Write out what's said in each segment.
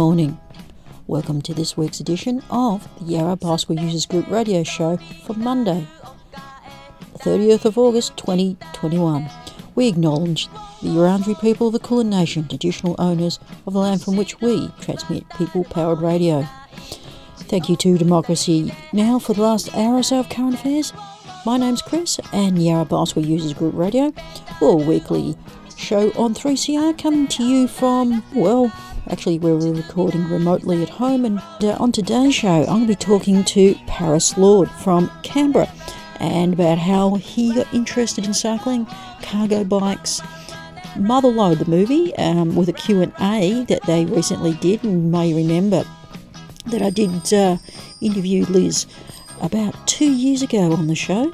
morning. Welcome to this week's edition of the Yarra Bicycle Users Group radio show for Monday, the 30th of August 2021. We acknowledge the Wurundjeri people of the Kulin Nation, traditional owners of the land from which we transmit people powered radio. Thank you to Democracy Now for the last hour or so of current affairs. My name's Chris, and Yarra Bicycle Users Group Radio, or weekly show on 3CR, coming to you from, well, Actually, we were recording remotely at home, and uh, on today's show, I'm going to be talking to Paris Lord from Canberra and about how he got interested in cycling, cargo bikes, Motherload, the movie, um, with a Q&A that they recently did, you may remember that I did uh, interview Liz about two years ago on the show.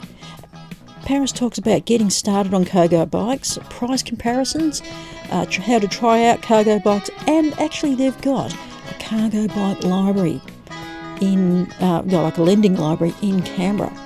Paris talks about getting started on cargo bikes, price comparisons, uh, how to try out cargo bikes, and actually they've got a cargo bike library in, uh, like a lending library in Canberra.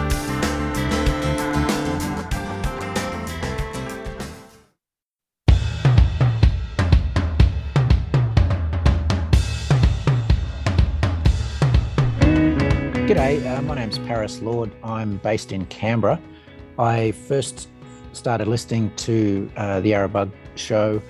Paris Lord. I'm based in Canberra. I first started listening to uh, the Yarra Bug show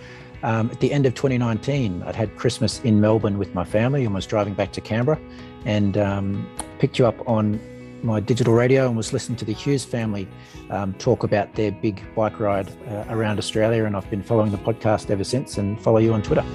um, at the end of 2019. I'd had Christmas in Melbourne with my family and was driving back to Canberra and um, picked you up on my digital radio and was listening to the Hughes family um, talk about their big bike ride uh, around Australia. And I've been following the podcast ever since and follow you on Twitter.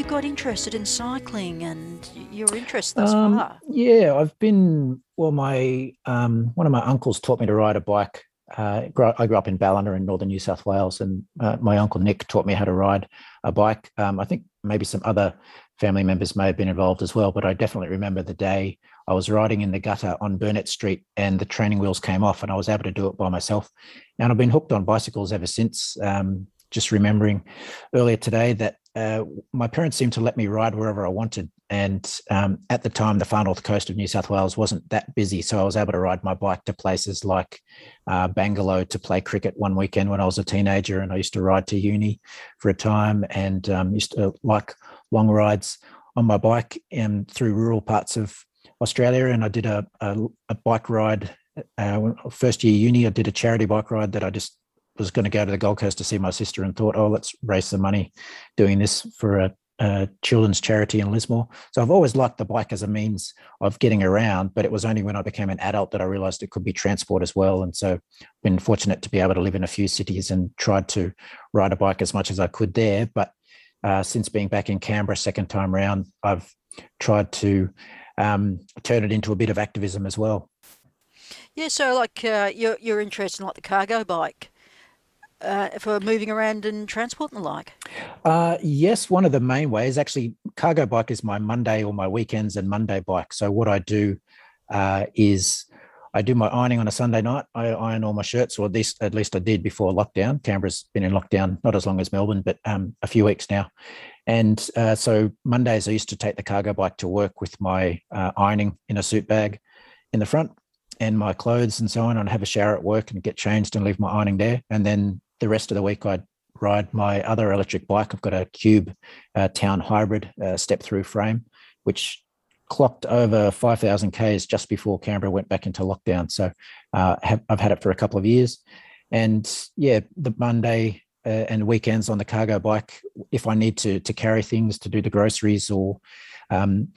You got interested in cycling and your interest thus Um, far. yeah, I've been. Well, my um, one of my uncles taught me to ride a bike. Uh, I grew up in Ballina in northern New South Wales, and uh, my uncle Nick taught me how to ride a bike. Um, I think maybe some other family members may have been involved as well, but I definitely remember the day I was riding in the gutter on Burnett Street, and the training wheels came off, and I was able to do it by myself. And I've been hooked on bicycles ever since. Um, just remembering earlier today that uh, my parents seemed to let me ride wherever I wanted. And um, at the time, the far north coast of New South Wales wasn't that busy. So I was able to ride my bike to places like uh, Bangalow to play cricket one weekend when I was a teenager. And I used to ride to uni for a time and um, used to like long rides on my bike and through rural parts of Australia. And I did a, a, a bike ride. Uh, first year uni, I did a charity bike ride that I just was going to go to the Gold Coast to see my sister and thought, oh, let's raise some money doing this for a, uh, children's charity in Lismore. So I've always liked the bike as a means of getting around, but it was only when I became an adult that I realized it could be transport as well. And so been fortunate to be able to live in a few cities and tried to ride a bike as much as I could there. But uh, since being back in Canberra second time round, I've tried to um, turn it into a bit of activism as well. Yeah, so like uh, you're you're interested in like the cargo bike uh, for moving around and transport and the like. Uh, yes, one of the main ways actually, cargo bike is my Monday or my weekends and Monday bike. So what I do uh, is I do my ironing on a Sunday night. I iron all my shirts, or at least at least I did before lockdown. Canberra's been in lockdown not as long as Melbourne, but um, a few weeks now. And uh, so Mondays I used to take the cargo bike to work with my uh, ironing in a suit bag in the front and my clothes and so on. And have a shower at work and get changed and leave my ironing there. And then the rest of the week I'd ride my other electric bike. I've got a Cube uh, Town Hybrid uh, step through frame, which clocked over 5,000 Ks just before Canberra went back into lockdown. So uh, have, I've had it for a couple of years. And yeah, the Monday uh, and weekends on the cargo bike, if I need to to carry things to do the groceries or um,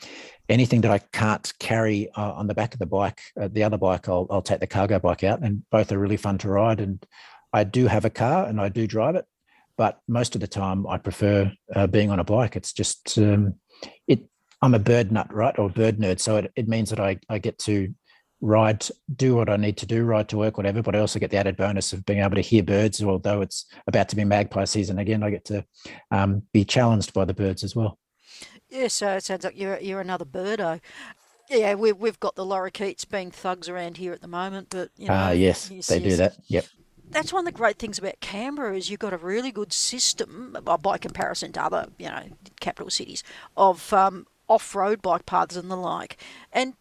anything that I can't carry uh, on the back of the bike, uh, the other bike, I'll, I'll take the cargo bike out, and both are really fun to ride. And I do have a car and I do drive it, but most of the time I prefer uh, being on a bike. It's just um, it. I'm a bird nut, right, or bird nerd, so it, it means that I I get to ride, do what I need to do, ride to work, whatever. But I also get the added bonus of being able to hear birds. Although it's about to be magpie season again, I get to um, be challenged by the birds as well. Yeah, so it sounds like you're you're another birdo. Yeah, we've we've got the lorikeets being thugs around here at the moment, but you know, Ah, yes, yes, they do that. Yep. That's one of the great things about Canberra is you've got a really good system, uh, by comparison to other, you know, capital cities, of um, off-road bike paths and the like. And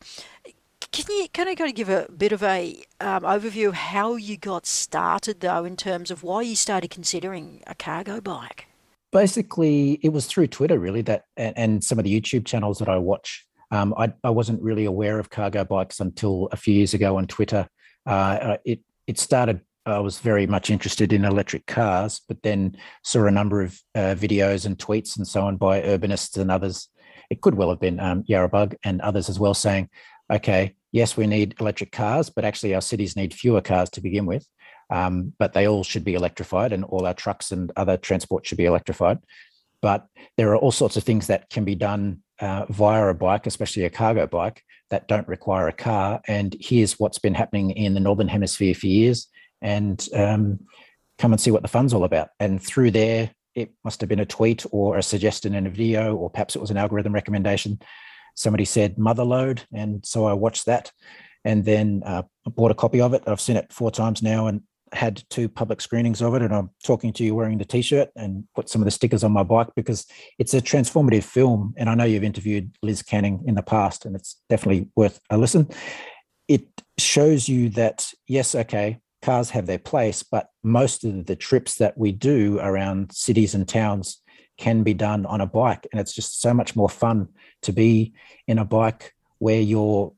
can you kind of kind of give a bit of a um, overview of how you got started, though, in terms of why you started considering a cargo bike? basically it was through twitter really that and, and some of the youtube channels that i watch um, I, I wasn't really aware of cargo bikes until a few years ago on twitter uh, it it started i was very much interested in electric cars but then saw a number of uh, videos and tweets and so on by urbanists and others it could well have been um, yarrabug and others as well saying okay yes we need electric cars but actually our cities need fewer cars to begin with um, but they all should be electrified and all our trucks and other transport should be electrified. But there are all sorts of things that can be done uh, via a bike, especially a cargo bike, that don't require a car. And here's what's been happening in the Northern Hemisphere for years. And um, come and see what the fun's all about. And through there, it must have been a tweet or a suggestion in a video, or perhaps it was an algorithm recommendation. Somebody said motherload. And so I watched that and then uh, bought a copy of it. I've seen it four times now and had two public screenings of it and I'm talking to you wearing the t-shirt and put some of the stickers on my bike because it's a transformative film and I know you've interviewed Liz Canning in the past and it's definitely worth a listen. It shows you that yes okay cars have their place but most of the trips that we do around cities and towns can be done on a bike and it's just so much more fun to be in a bike where you're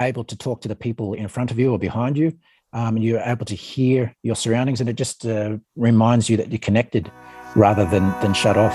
able to talk to the people in front of you or behind you um, and you're able to hear your surroundings and it just uh, reminds you that you're connected rather than than shut off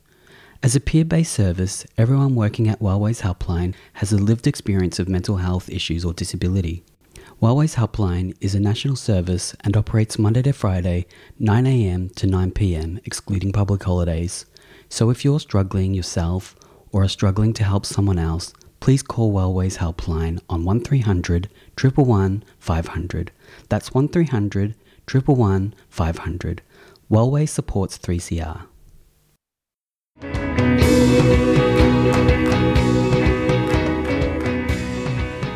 As a peer based service, everyone working at Wellways Helpline has a lived experience of mental health issues or disability. Wellways Helpline is a national service and operates Monday to Friday, 9am to 9pm, excluding public holidays. So if you're struggling yourself or are struggling to help someone else, please call Wellways Helpline on 1300 111 500. That's 1300 111 500. Wellways supports 3CR.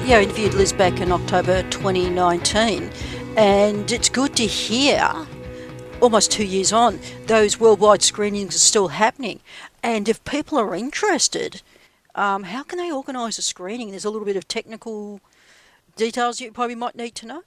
Yeah, I interviewed Liz back in October 2019, and it's good to hear, almost two years on, those worldwide screenings are still happening. And if people are interested, um, how can they organise a screening? There's a little bit of technical details you probably might need to know.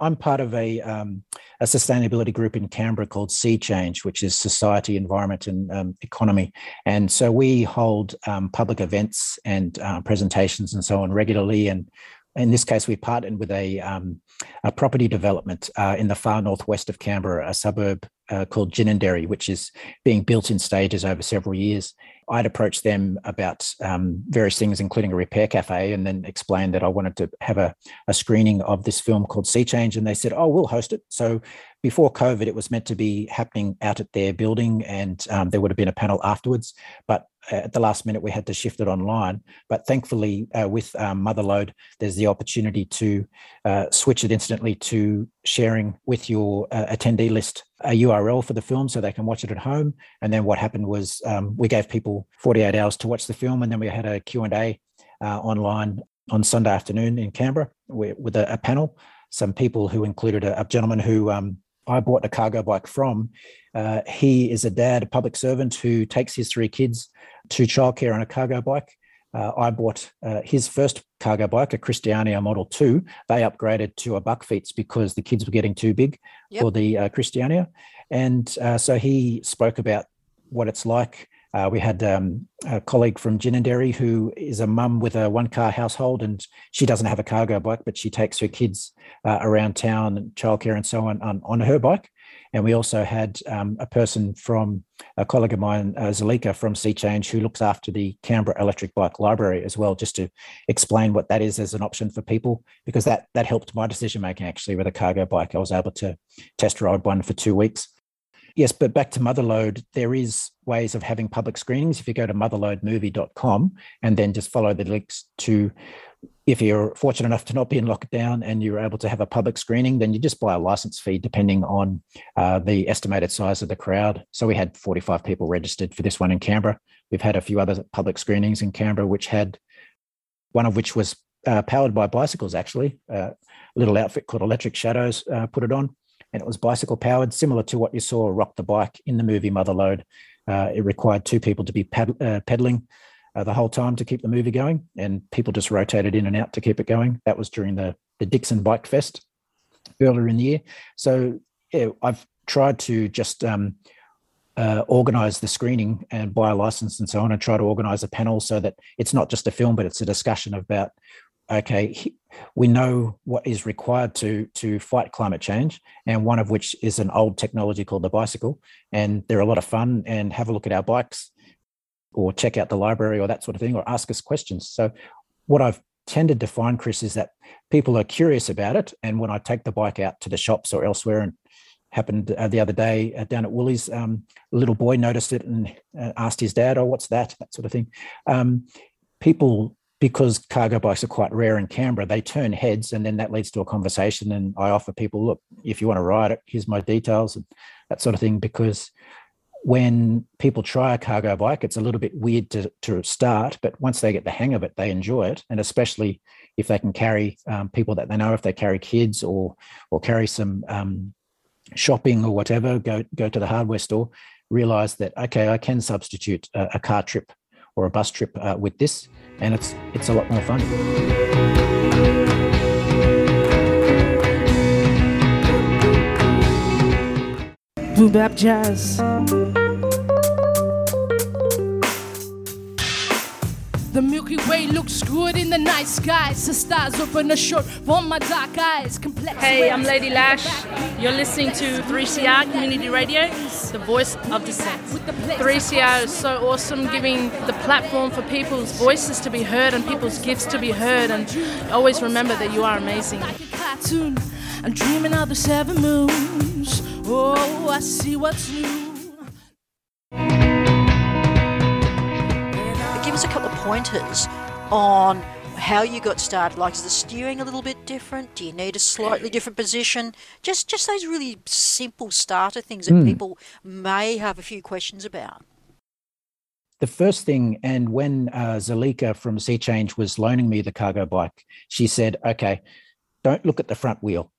I'm part of a, um, a sustainability group in Canberra called Sea Change, which is society, environment, and um, economy. And so we hold um, public events and uh, presentations and so on regularly. And in this case, we partnered with a, um, a property development uh, in the far northwest of Canberra, a suburb uh, called Ginninderry, which is being built in stages over several years. I'd approached them about um, various things, including a repair cafe, and then explained that I wanted to have a, a screening of this film called Sea Change. And they said, Oh, we'll host it. So before COVID, it was meant to be happening out at their building, and um, there would have been a panel afterwards. But at the last minute, we had to shift it online. But thankfully, uh, with um, Motherload, there's the opportunity to uh, switch it instantly to sharing with your uh, attendee list a URL for the film so they can watch it at home. And then what happened was um, we gave people 48 hours to watch the film, and then we had a Q&A uh, online on Sunday afternoon in Canberra with a, a panel. Some people who included a, a gentleman who um, I bought a cargo bike from. Uh, he is a dad, a public servant who takes his three kids to childcare on a cargo bike. Uh, I bought uh, his first cargo bike, a Christiania Model 2. They upgraded to a Bakfiets because the kids were getting too big Yep. for the uh, Christiania. And uh, so he spoke about what it's like. Uh, we had um, a colleague from Ginninderry who is a mum with a one car household and she doesn't have a cargo bike, but she takes her kids uh, around town and childcare and so on, on on her bike. And we also had um, a person from a colleague of mine, uh, Zalika from Sea Change, who looks after the Canberra Electric Bike Library as well, just to explain what that is as an option for people, because that that helped my decision making actually with a cargo bike. I was able to test ride one for two weeks. Yes, but back to Motherload, there is ways of having public screenings. If you go to motherloadmovie.com and then just follow the links to if you're fortunate enough to not be in lockdown and you're able to have a public screening, then you just buy a license fee depending on uh, the estimated size of the crowd. So we had 45 people registered for this one in Canberra. We've had a few other public screenings in Canberra, which had one of which was uh, powered by bicycles, actually. Uh, a little outfit called Electric Shadows uh, put it on, and it was bicycle powered, similar to what you saw Rock the Bike in the movie Motherload. Uh, it required two people to be ped- uh, pedaling uh, the whole time to keep the movie going, and people just rotated in and out to keep it going. That was during the the Dickson Bike Fest earlier in the year. So yeah, I've tried to just um, uh, organize the screening and buy a license and so on, and try to organize a panel so that it's not just a film, but it's a discussion about okay, we know what is required to to fight climate change, and one of which is an old technology called the bicycle, and they're a lot of fun. And have a look at our bikes, or check out the library, or that sort of thing, or ask us questions. So, what I've tended to find, Chris, is that people are curious about it, and when I take the bike out to the shops or elsewhere, and happened uh, the other day uh, down at Woolies, um, a little boy noticed it and uh, asked his dad, "Oh, what's that?" That sort of thing. Um, people because cargo bikes are quite rare in Canberra, they turn heads and then that leads to a conversation. And I offer people, look, if you want to ride it, here's my details and that sort of thing. Because when people try a cargo bike, it's a little bit weird to, to start, but once they get the hang of it, they enjoy it. And especially if they can carry um, people that they know, if they carry kids or or carry some um, shopping or whatever, go go to the hardware store, realize that okay, I can substitute a, a car trip or a bus trip uh, with this, and it's it's a lot more fun. Boom bap jazz. The Milky Way looks good in the night skies. The stars open a short for my dark eyes. Complex Hey, I'm. Lady Lash. You're listening to 3CR Community Radio, the voice of the dissent. 3CR is so awesome, giving the platform for people's voices to be heard and people's gifts to be heard. And always remember that you are amazing. Like a cartoon. I'm dreaming of the seven moons. Oh, I see what's new. Pointers on how you got started. Like, is the steering a little bit different? Do you need a slightly different position? Just, just those really simple starter things that Hmm. people may have a few questions about. the first thing, and when uh, Zalika from Sea Change was loaning me the cargo bike, she said, "Okay, don't look at the front wheel;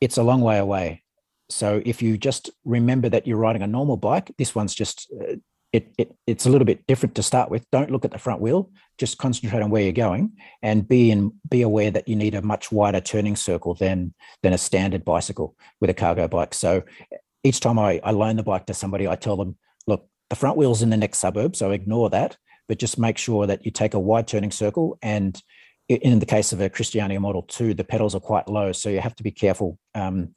it's a long way away. So if you just remember that you're riding a normal bike, this one's just uh, it, it, it's a little bit different to start with. Don't look at the front wheel. Just concentrate on where you're going, and be in be aware that you need a much wider turning circle than than a standard bicycle with a cargo bike. So each time I, I loan the bike to somebody, I tell them, look, the front wheel's in the next suburb, so ignore that, but just make sure that you take a wide turning circle. And in the case of a Christiania Model 2, the pedals are quite low, so you have to be careful um,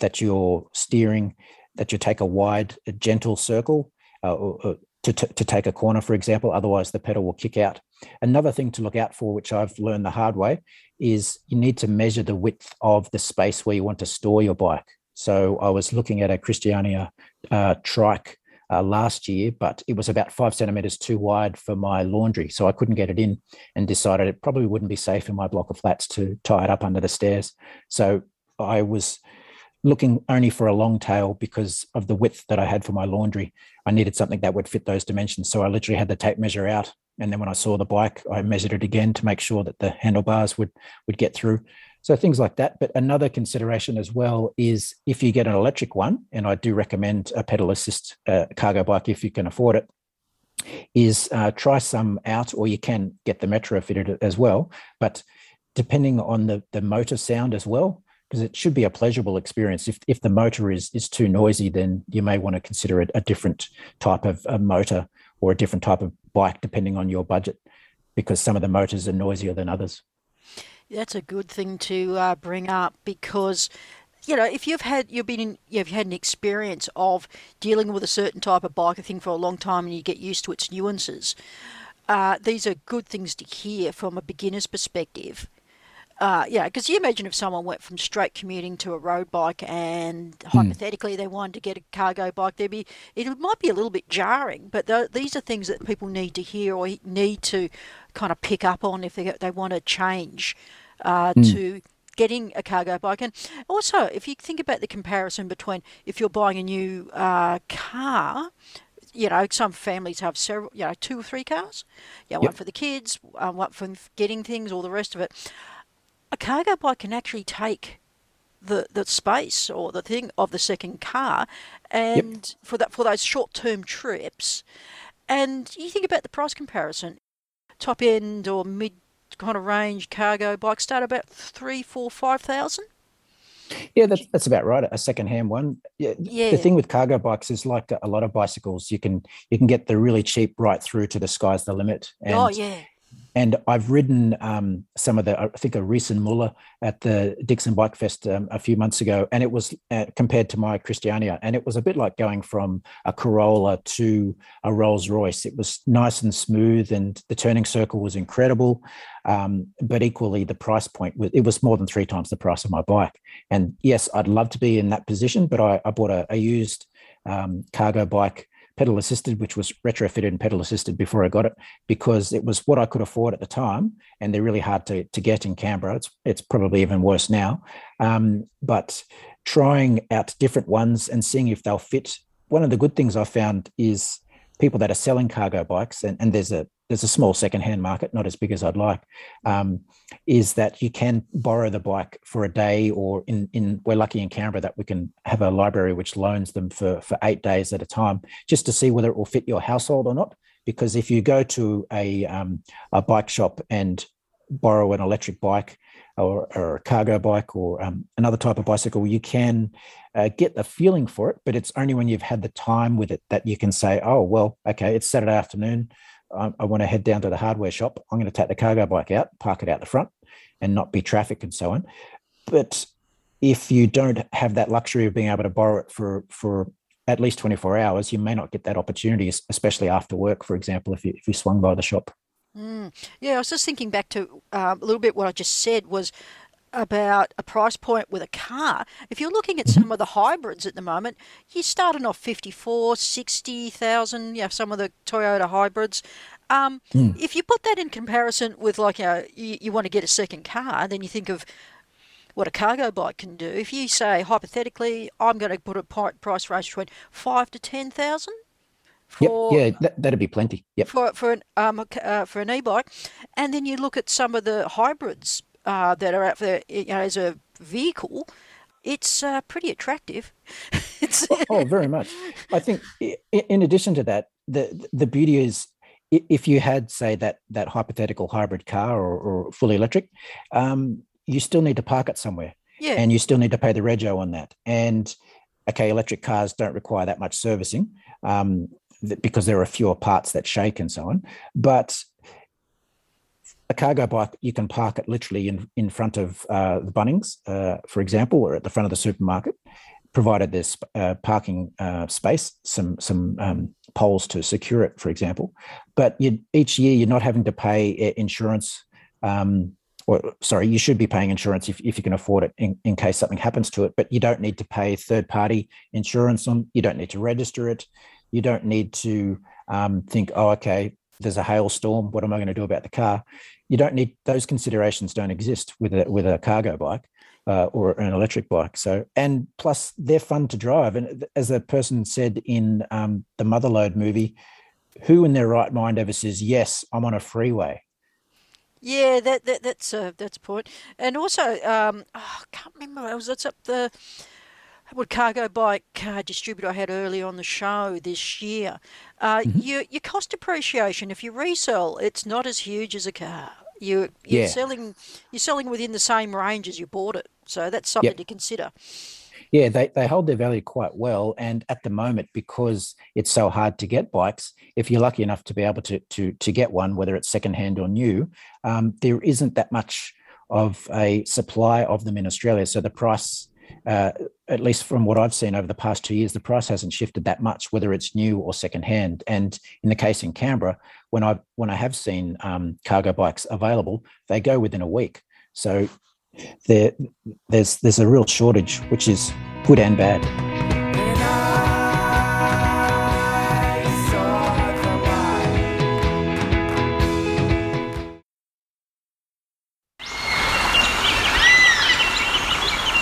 that you're steering, that you take a wide, a gentle circle uh, or, to, to, to, take a corner, for example. Otherwise, the pedal will kick out. Another thing to look out for, which I've learned the hard way, is you need to measure the width of the space where you want to store your bike. So I was looking at a Christiania uh, trike uh, last year, but it was about five centimeters too wide for my laundry. So I couldn't get it in and decided it probably wouldn't be safe in my block of flats to tie it up under the stairs. So I was looking only for a long tail because of the width that I had for my laundry. I needed something that would fit those dimensions. So I literally had the tape measure out. And then when I saw the bike, I measured it again to make sure that the handlebars would would get through. So things like that. But another consideration as well is if you get an electric one, and I do recommend a pedal assist uh, cargo bike if you can afford it, is uh, try some out, or you can get the Metro fitted as well. But depending on the the motor sound as well, because it should be a pleasurable experience. If, if the motor is, is too noisy, then you may want to consider a, a different type of motor or a different type of bike, depending on your budget, because some of the motors are noisier than others. That's a good thing to uh, bring up because you know, if you've had you've been in, you've had an experience of dealing with a certain type of bike thing for a long time, and you get used to its nuances, uh, these are good things to hear from a beginner's perspective uh, yeah, because you imagine if someone went from straight commuting to a road bike and mm. hypothetically they wanted to get a cargo bike, there'd be it might be a little bit jarring. But th- these are things that people need to hear or need to kind of pick up on if they they want to change uh, mm. to getting a cargo bike. And also, if you think about the comparison between if you're buying a new uh, car you know, some families have several, you know, two or three cars. Yeah, yep. one for the kids, uh, one for getting things, all the rest of it cargo bike can actually take the the space or the thing of the second car, and yep. for that for those short term trips, and you think about the price comparison, top end or mid kind of range cargo bikes start about three, four, five thousand. Yeah, that's, that's about right. A second-hand one. Yeah, yeah. The thing with cargo bikes is like a lot of bicycles, you can you can get the really cheap right through to the sky's the limit. Oh, and oh yeah. And I've ridden um, some of the, I think a Riese & Müller at the Dickson Bike Fest um, a few months ago, and it was uh, compared to my Christiania, and it was a bit like going from a Corolla to a Rolls Royce. It was nice and smooth, and the turning circle was incredible. Um, but equally, the price point was it was more than three times the price of my bike. And yes, I'd love to be in that position, but I, I bought a, a used um, cargo bike pedal assisted, which was retrofitted and pedal assisted before I got it, because it was what I could afford at the time, and they're really hard to, to get in Canberra. It's it's probably even worse now. Um, but trying out different ones and seeing if they'll fit. One of the good things I found is people that are selling cargo bikes, and, and there's a there's a small secondhand market, not as big as I'd like, um, is that you can borrow the bike for a day, or in in we're lucky in Canberra that we can have a library which loans them for for eight days at a time, just to see whether it will fit your household or not. Because if you go to a um, a bike shop and borrow an electric bike or, or a cargo bike or um, another type of bicycle, you can uh, get the feeling for it, but it's only when you've had the time with it that you can say, oh, well, okay, it's Saturday afternoon. I, I want to head down to the hardware shop. I'm going to take the cargo bike out, park it out the front, and not be traffic and so on. But if you don't have that luxury of being able to borrow it for for at least 24 hours, you may not get that opportunity, especially after work, for example, if you if you swung by the shop. Mm. Yeah, I was just thinking back to um, a little bit what I just said was about a price point with a car. If you're looking at mm-hmm. some of the hybrids at the moment, you're starting off 54, 60,000, you know, some of the Toyota hybrids. Um, mm. If you put that in comparison with like, you, know, you, you want to get a second car, then you think of what a cargo bike can do. If you say, hypothetically, I'm going to put a price range between 5 to 10,000, Yep. Yeah, that, that'd be plenty. Yep. for for an um uh, for an e-bike, and then you look at some of the hybrids uh, that are out there you know, as a vehicle. It's uh, pretty attractive. it's oh, very much. I think in addition to that, the the beauty is if you had say that that hypothetical hybrid car or, or fully electric, um, you still need to park it somewhere, yeah, and you still need to pay the rego on that. And okay, electric cars don't require that much servicing um, because there are fewer parts that shake and so on. But a cargo bike, you can park it literally in, in front of uh, the Bunnings, uh, for example, or at the front of the supermarket, provided there's uh, parking uh, space, some some um, poles to secure it, for example. But each year, you're not having to pay uh, insurance. Um, or sorry, you should be paying insurance if, if you can afford it in, in case something happens to it, but you don't need to pay third party insurance on, you don't need to register it. You don't need to um, think, oh, okay, there's a hailstorm. What am I going to do about the car? You don't need those considerations. Don't exist with a with a cargo bike uh, or an electric bike. So and plus they're fun to drive. And as a person said in um, the Motherload movie, who in their right mind ever says yes? I'm on a freeway. yeah, that, that that's a that's a point. And also, um, oh, I can't remember. I was that's up the what cargo bike car distributor I had earlier on the show this year. Uh, Mm-hmm. your your cost depreciation, if you resell, it's not as huge as a car. You you're Yeah. selling you're selling within the same range as you bought it. So that's something Yep. to consider. Yeah, they, they hold their value quite well. And at the moment, because it's so hard to get bikes, if you're lucky enough to be able to to to get one, whether it's secondhand or new, um, there isn't that much of a supply of them in Australia. So the price, uh, at least from what I've seen over the past two years, the price hasn't shifted that much, whether it's new or secondhand. And in the case in Canberra, when I when I have seen um, cargo bikes available, they go within a week. So there, there's there's a real shortage, which is good and bad.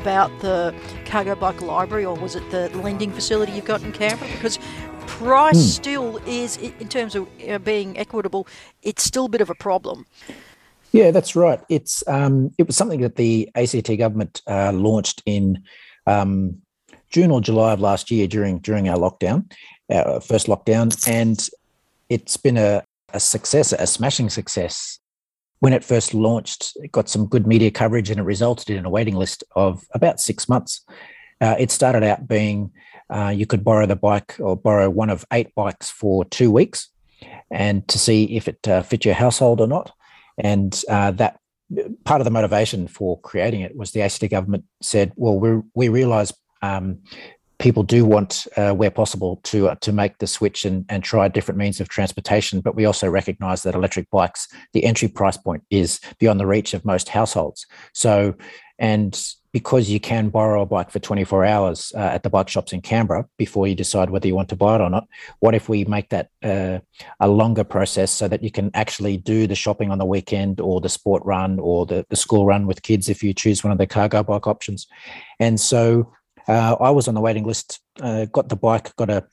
About the cargo bike library, or was it the lending facility you've got in Canberra? Because price Hmm. still is, in terms of uh, being equitable, it's still a bit of a problem. Yeah, that's right. It's um, it was something that the ACT government uh, launched in um, June or July of last year during during our lockdown, our first lockdown, and it's been a, a success, a smashing success. When it first launched, it got some good media coverage, and it resulted in a waiting list of about six months. Uh, it started out being uh, you could borrow the bike or borrow one of eight bikes for two weeks, and to see if it uh, fit your household or not and uh, that part of the motivation for creating it was the ACT government said, well, we we realise um, people do want, uh, where possible, to uh, to make the switch and, and try different means of transportation, but we also recognise that electric bikes, the entry price point is beyond the reach of most households. So, and because you can borrow a bike for 24 hours uh, at the bike shops in Canberra before you decide whether you want to buy it or not, what if we make that uh, a longer process so that you can actually do the shopping on the weekend or the sport run or the, the school run with kids if you choose one of the cargo bike options. And so uh, I was on the waiting list, uh, got the bike, got a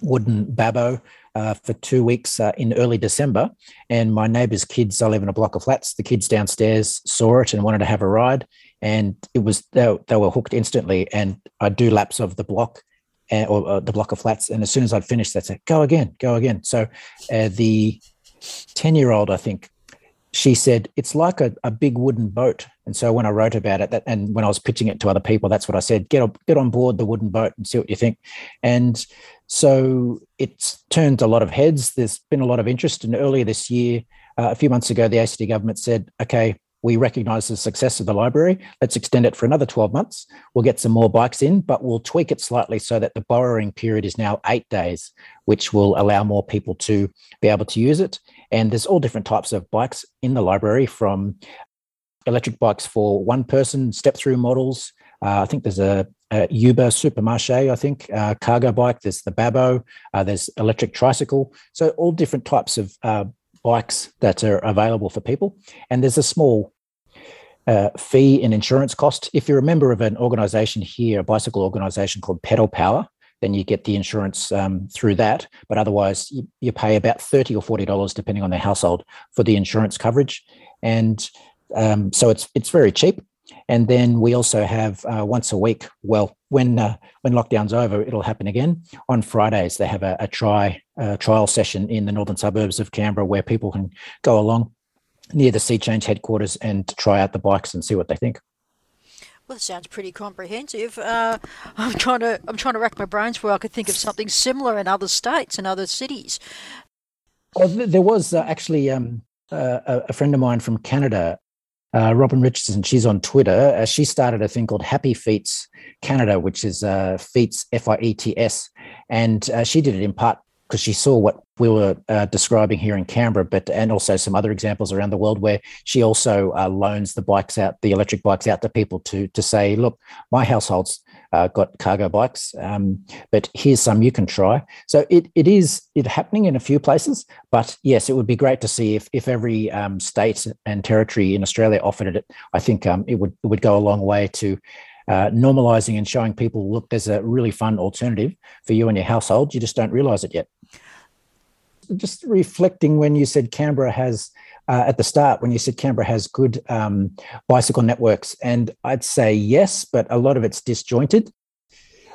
wooden Babbo uh, for two weeks uh, in early December. And my neighbour's kids, I live in a block of flats, the kids downstairs saw it and wanted to have a ride. And it was, they, they were hooked instantly. And I do laps of the block and, or uh, the block of flats. And as soon as I'd finished, they'd say, "Go again, go again." So uh, the ten-year-old, I think, she said it's like a, a big wooden boat. And so when I wrote about it, that, and when I was pitching it to other people, that's what I said: get on, get on board the wooden boat and see what you think. And so it's turned a lot of heads. There's been a lot of interest. And earlier this year, uh, a few months ago, the ACT government said, okay, we recognise the success of the library. Let's extend it for another 12 months. We'll get some more bikes in, but we'll tweak it slightly so that the borrowing period is now eight days, which will allow more people to be able to use it. And there's all different types of bikes in the library from electric bikes for one person, step through models. Uh, I think there's a, uh, Yuba Supermarché, I think, uh, cargo bike. There's the Babbo. Uh, there's electric tricycle. So all different types of uh, bikes that are available for people. And there's a small uh, fee and insurance cost. If you're a member of an organisation here, a bicycle organisation called Pedal Power, then you get the insurance um, through that. But otherwise, you, you, pay about thirty or forty dollars, depending on the household, for the insurance coverage. And um, so it's it's very cheap. And then we also have uh, once a week. Well, when uh, when lockdown's over, it'll happen again. On Fridays, they have a, a try uh, trial session in the northern suburbs of Canberra where people can go along near the Sea Change headquarters and try out the bikes and see what they think. Well, it sounds pretty comprehensive. Uh, I'm trying to I'm trying to rack my brains where I could think of something similar in other states and other cities. Well, there was uh, actually um, uh, a friend of mine from Canada uh, Robin Richardson, she's on Twitter. Uh, she started a thing called Happy Fiets Canada, which is uh, Fiets F I E T S, and she did it in part because she saw what we were uh, describing here in Canberra, but and also some other examples around the world where she also uh, loans the bikes out, the electric bikes out to people to to say, look, my household's uh, got cargo bikes, um, but here's some you can try. So it it is it happening in a few places, but yes, it would be great to see if if every um, state and territory in Australia offered it. I think um, it would it would go a long way to. Uh, normalizing and showing people, look, there's a really fun alternative for you and your household. You just don't realize it yet. Just reflecting when you said Canberra has uh, at the start when you said Canberra has good um, bicycle networks, and I'd say yes, but a lot of it's disjointed.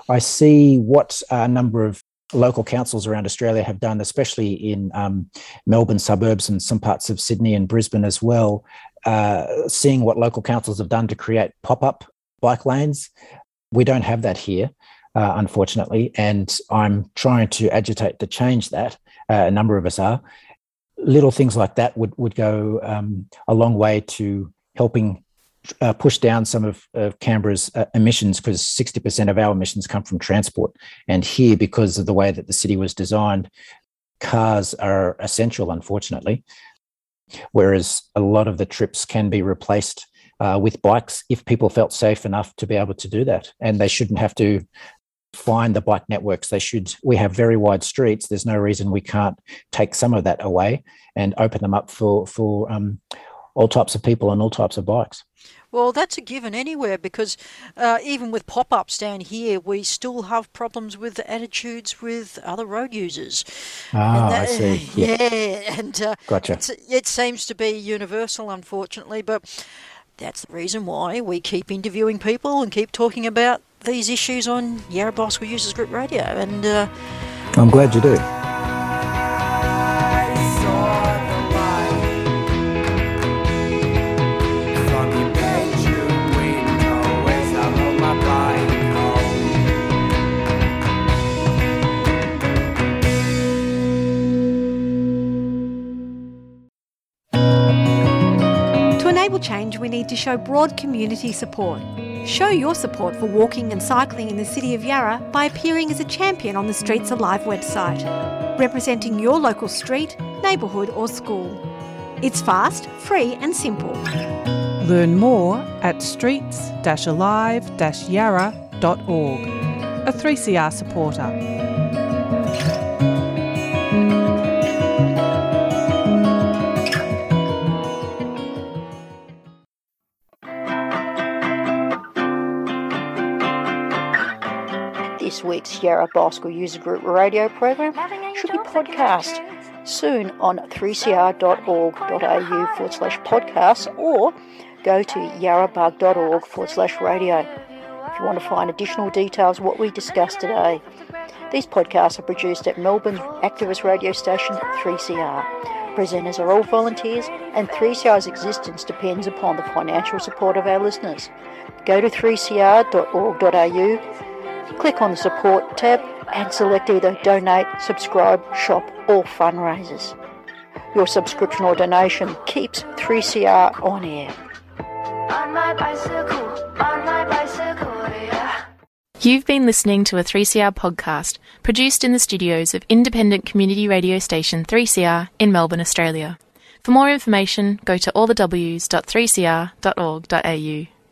I see what a number of local councils around Australia have done, especially in um, Melbourne suburbs and some parts of Sydney and Brisbane as well. Uh, seeing what local councils have done to create pop up bike lanes. We don't have that here, uh, unfortunately, and I'm trying to agitate to change that. Uh, a number of us are little things like that would would go um, a long way to helping uh, push down some of, of Canberra's uh, emissions because 60% of our emissions come from transport. And here, because of the way that the city was designed, cars are essential, unfortunately. Whereas a lot of the trips can be replaced uh, with bikes if people felt safe enough to be able to do that. And they shouldn't have to find the bike networks. They should. We have very wide streets. There's no reason we can't take some of that away and open them up for for um, all types of people and all types of bikes. Well, that's a given anywhere because uh, even with pop ups down here, we still have problems with attitudes with other road users. Ah, that, I see. Yeah, yeah and uh, gotcha. it seems to be universal, unfortunately, but that's the reason why we keep interviewing people and keep talking about these issues on Yarra Bicycle Users Group Radio. And uh, I'm glad you do. Change, we need to show broad community support. Show your support for walking and cycling in the City of Yarra by appearing as a champion on the Streets Alive website, representing your local street, neighbourhood, or school. It's fast, free, and simple. Learn more at streets alive yarra.org. A 3CR supporter. This week's Yarra Bicycle User Group radio program should be podcast soon on 3cr.org.au forward slash podcast or go to yarrabug.org forward slash radio. If you want to find additional details what we discussed today, these podcasts are produced at Melbourne's activist radio station 3CR. Presenters are all volunteers, and 3CR's existence depends upon the financial support of our listeners. Go to 3cr.org.au, click on the support tab, and select either donate, subscribe, shop, or fundraisers. Your subscription or donation keeps 3CR on air. On my bicycle, on my bicycle, yeah. You've been listening to a 3CR podcast produced in the studios of independent community radio station 3CR in Melbourne, Australia. For more information, go to allthews.3cr.org.au.